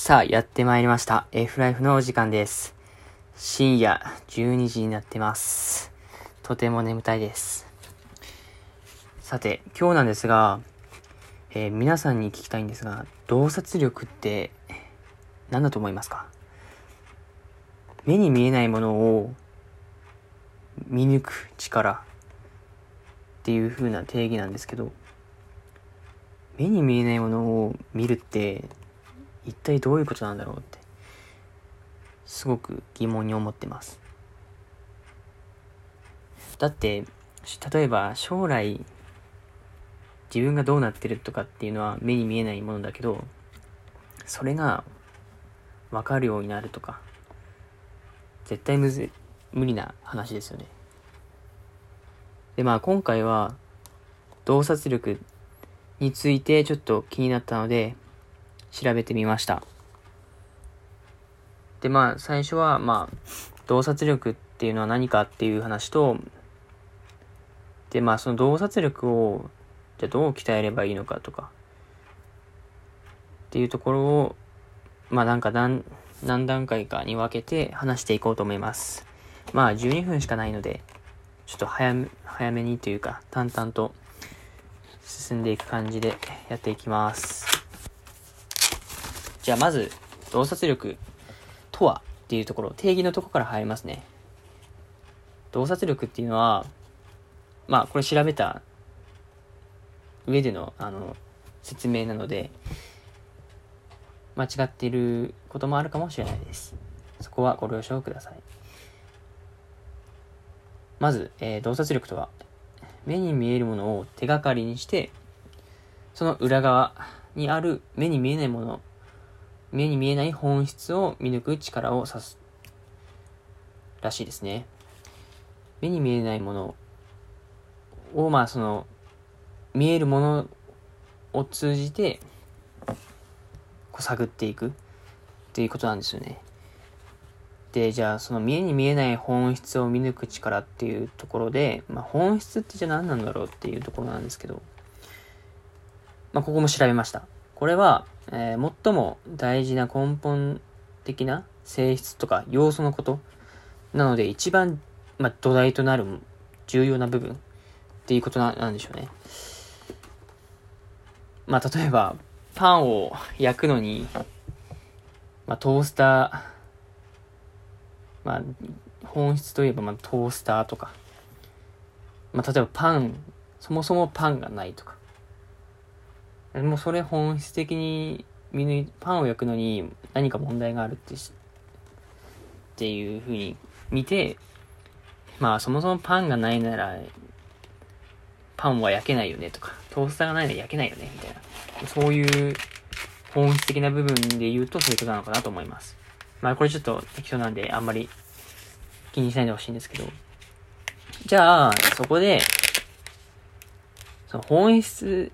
さあ、やってまいりました。F ライフのお時間です。深夜12時になってます。とても眠たいです。さて、今日なんですが、えー皆さんに聞きたいんですが、洞察力って何だと思いますか？目に見えないものを見抜く力っていう風な定義なんですけど、目に見えないものを見るって一体どういうことなんだろうってすごく疑問に思ってます。だって例えば将来自分がどうなってるとかっていうのは目に見えないものだけどそれが分かるようになるとか絶対むず無理な話ですよね。でまあ今回は洞察力についてちょっと気になったので調べてみました。で、まあ、最初は、まあ、洞察力っていうのは何かっていう話と、で、まあ、その洞察力を、じゃあどう鍛えればいいのかとか、っていうところを、まあ、なんか何、何段階かに分けて話していこうと思います。まあ、12分しかないので、ちょっと早め、早めにというか、淡々と進んでいく感じでやっていきます。じゃあまず、洞察力とはっていうところ、定義のところから入りますね。洞察力っていうのは、まあこれ調べた上での、あの、説明なので、間違っていることもあるかもしれないです。そこはご了承ください。まず、えー洞察力とは、目に見えるものを手がかりにして、その裏側にある目に見えないもの目に見えない本質を見抜く力を指すらしいですね。目に見えないものを、まあその、見えるものを通じて、探っていくっていうことなんですよね。で、じゃあその見えに見えない本質を見抜く力っていうところで、まあ本質ってじゃあ何なんだろうっていうところなんですけど、まあここも調べました。これは、えー最も大事な根本的な性質とか要素のことなので一番、まあ、土台となる重要な部分っていうことなんでしょうね。まあ例えばパンを焼くのに、まあ、トースター、まあ本質といえばまあトースターとか、まあ例えばパン、そもそもパンがないとか、もうそれ本質的にパンを焼くのに何か問題があるってしっていうふうに見てまあそもそもパンがないならパンは焼けないよねとかトースターがないなら焼けないよねみたいなそういう本質的な部分で言うとそういうことなのかなと思います。まあこれちょっと適当なんであんまり気にしないでほしいんですけど。じゃあそこでその本質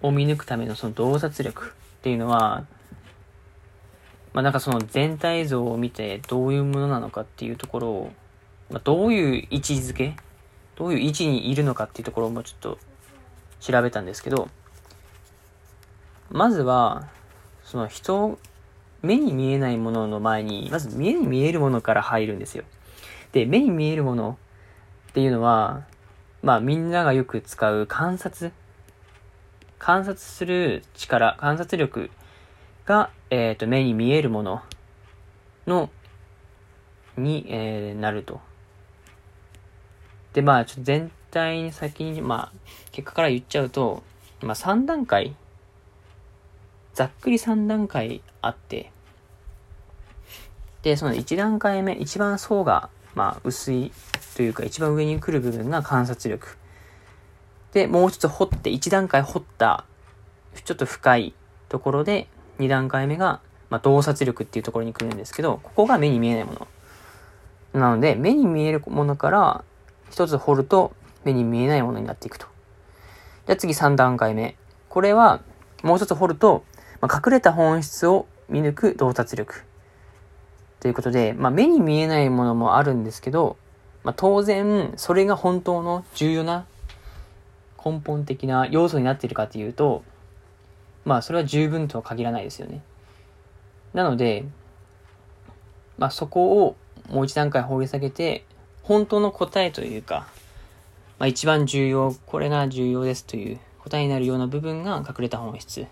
を見抜くためのその洞察力。っていうのは、まあなんかその全体像を見てどういうものなのかっていうところを、まあ、どういう位置づけどういう位置にいるのかっていうところもちょっと調べたんですけど、まずは、その人、目に見えないものの前に、まず目に見えるものから入るんですよ。で、目に見えるものっていうのは、まあみんながよく使う観察観察する力、観察力が、えっ、と、目に見えるものの、に、えーなると。で、まあ、ちょっと全体に先に、まあ、結果から言っちゃうと、まあ、3段階、ざっくり3段階あって、で、その1段階目、一番層が、まあ、薄いというか、一番上に来る部分が観察力。で、もうちょっと掘って、1段階掘った、ちょっと深いところで、2段階目が、まあ、洞察力っていうところに来るんですけど、ここが目に見えないもの。なので、目に見えるものから、一つ掘ると、目に見えないものになっていくと。じゃ次3段階目。これは、もう一つ掘ると、まあ、隠れた本質を見抜く洞察力。ということで、まあ、目に見えないものもあるんですけど、まあ、当然、それが本当の重要な根本的な要素になっているかというと、まあそれは十分とは限らないですよね。なので、まあ、そこをもう一段階掘り下げて、本当の答えというか、まあ、一番重要、これが重要ですという答えになるような部分が隠れた本質。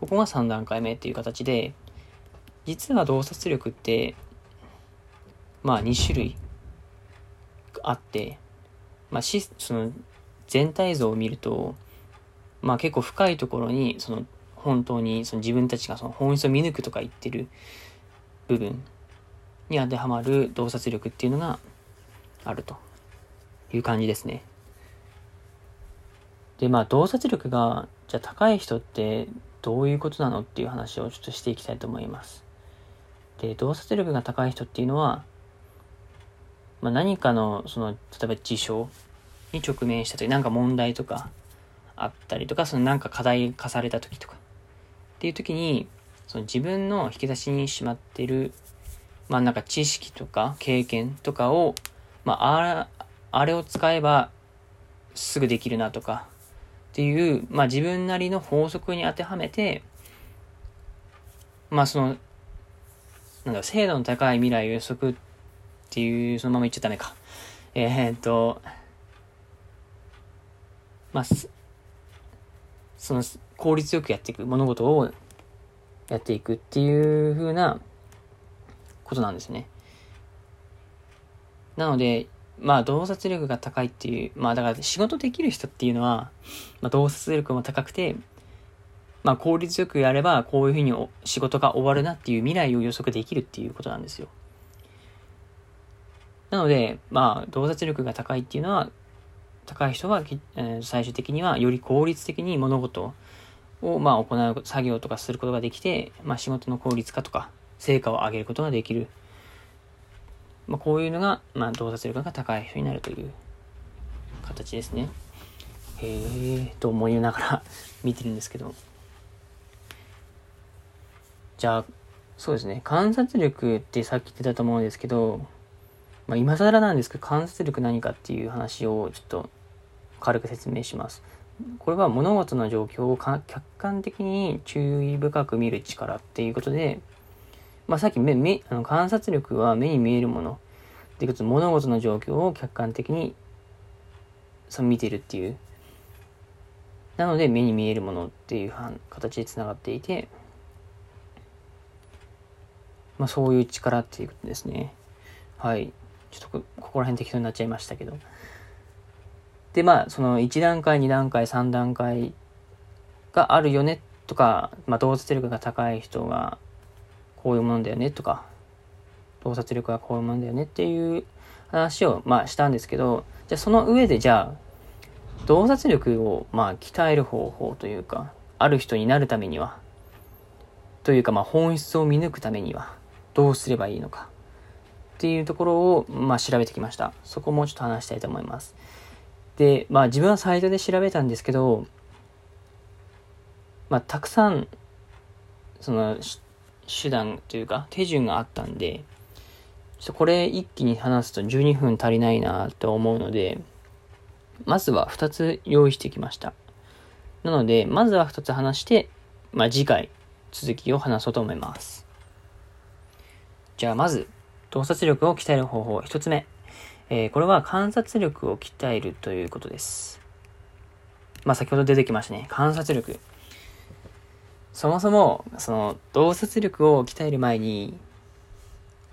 ここが3段階目っていう形で、実は洞察力って、まあ2種類あって、まあし、その全体像を見ると、まあ結構深いところに、その本当にその自分たちがその本質を見抜くとか言ってる部分に当てはまる洞察力っていうのがあるという感じですね。で、まあ洞察力がじゃあ高い人ってどういうことなのっていう話をちょっとしていきたいと思います。で、洞察力が高い人っていうのは、まあ、何かの、その、例えば事象に直面した時、なんか問題とかあったりとか、そのなんか課題化された時とか、っていう時に、その自分の引き出しにしまってる、まあなんか知識とか経験とかを、まああれを使えばすぐできるなとか、っていう、まあ自分なりの法則に当てはめて、まあその、なんだ精度の高い未来を予測っていう、そのまま言っちゃダメか。えー、っと、まあ、その効率よくやっていく、物事をやっていくっていう風なことなんですね。なので、まあ、洞察力が高いっていう、まあ、だから仕事できる人っていうのは、まあ、洞察力も高くて、まあ、効率よくやれば、こういうふうに仕事が終わるなっていう未来を予測できるっていうことなんですよ。なので、まあ、洞察力が高いっていうのは、高い人は、えー、最終的にはより効率的に物事を、まあ、行う作業とかすることができて、まあ、仕事の効率化とか、成果を上げることができるまあ、こういうのが、まあ、洞察力が高い人になるという形ですね。へえ、と思いながら 見てるんですけど。じゃあ、そうですね。観察力ってさっき言ってたと思うんですけど、まあ、今更なんですけど、観察力何かっていう話をちょっと軽く説明します。これは物事の状況を客観的に注意深く見る力っていうことで、まあ、さっき目、目、あの観察力は目に見えるもの。で、かつ物事の状況を客観的にそ見てるっていう。なので、目に見えるものっていう形で繋がっていて、まあ、そういう力っていうことですね。はい。ちょっとここら辺適当になっちゃいましたけど。で、まあ、その1段階、2段階、3段階があるよねとか、まあ、洞察力が高い人がこういうもんだよねとか、洞察力はこういうもんだよねっていう話を、まあ、したんですけど、じゃあその上でじゃあ、洞察力を、まあ、鍛える方法というか、ある人になるためには、というか、まあ、本質を見抜くためには、どうすればいいのか、っていうところを、まあ、調べてきました。そこもちょっと話したいと思います。で、まあ、自分はサイトで調べたんですけど、まあ、たくさん、その、手段というか、手順があったんで、ちょっとこれ一気に話すと12分足りないなと思うので、まずは2つ用意してきました。なので、まずは2つ話して、まあ、次回、続きを話そうと思います。じゃあ、まず、洞察力を鍛える方法、1つ目。えー、これは観察力を鍛えるということです。まあ、先ほど出てきましたね。観察力。そもそも、その、洞察力を鍛える前に、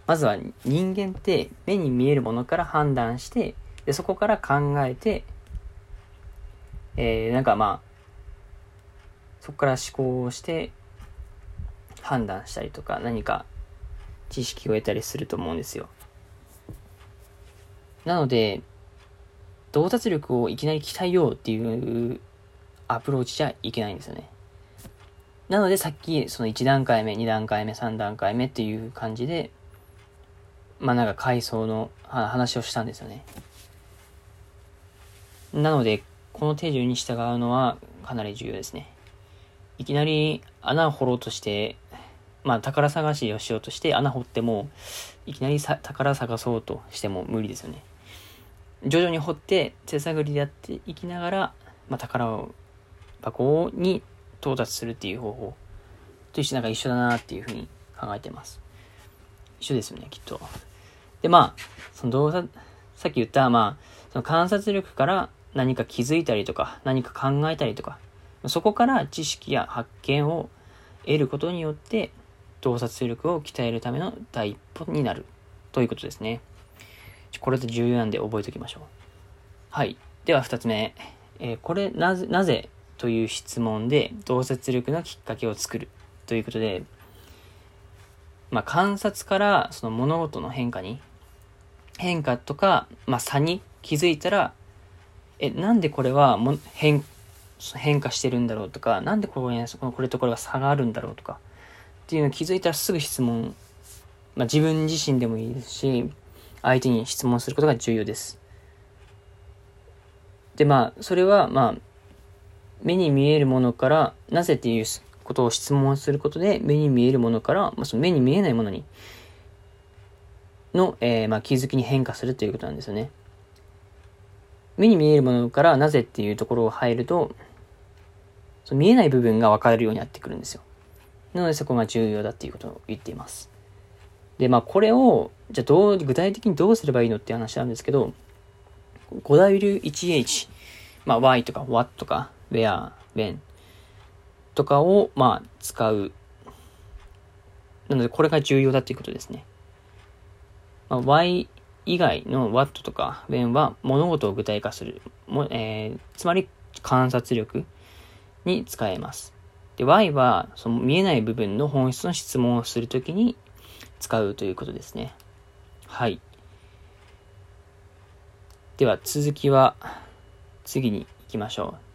まずは人間って目に見えるものから判断して、でそこから考えて、えー、なんかまあ、そこから思考をして判断したりとか何か知識を得たりすると思うんですよ。なので、洞察力をいきなり鍛えようっていうアプローチじゃいけないんですよね。なのでさっきその1段階目、2段階目、3段階目っていう感じで、まあなんか階層の話をしたんですよね。なので、この手順に従うのはかなり重要ですね。いきなり穴を掘ろうとして、まあ宝探しをしようとして穴掘っても、いきなり宝探そうとしても無理ですよね。徐々に掘って手探りでやっていきながら、まあ、宝を箱に到達するっていう方法と一緒なんか一緒だなっていうふうに考えてます。一緒ですよね、きっと。で、まあ、その動作、さっき言った、まあ、その観察力から何か気づいたりとか、何か考えたりとか、そこから知識や発見を得ることによって、洞察力を鍛えるための第一歩になるということですね。これって重要なんで覚えておきましょう。はい。では二つ目。えー、これなぜ、なぜという質問で洞察力のきっかけを作るということで、まあ、観察からその物事の変化に、変化とか、まあ、差に気づいたら、え、なんでこれはも変、変化してるんだろうとか、なんでこれこれとこれが差があるんだろうとか、っていうのを気づいたらすぐ質問、まあ、自分自身でもいいですし、相手に質問することが重要です。で、まあ、それは、まあ、目に見えるものから、なぜっていうことを質問することで、目に見えるものから、まあ、その目に見えないものに、の、えー、まあ、気づきに変化するということなんですよね。目に見えるものからなぜっていうところを入ると、その見えない部分が分かるようになってくるんですよ。なのでそこが重要だっていうことを言っています。で、まあこれを、じゃあどう、具体的にどうすればいいのって話なんですけど、5W1H、まあ Y とか What とか Where、When とかを、まあ使う。なのでこれが重要だっていうことですね。まあ、Y 以外の What とか When は物事を具体化する。もえー、つまり観察力に使えます。で、Y は、その見えない部分の本質の質問をするときに使うということですね。はい。では、続きは、次に行きましょう。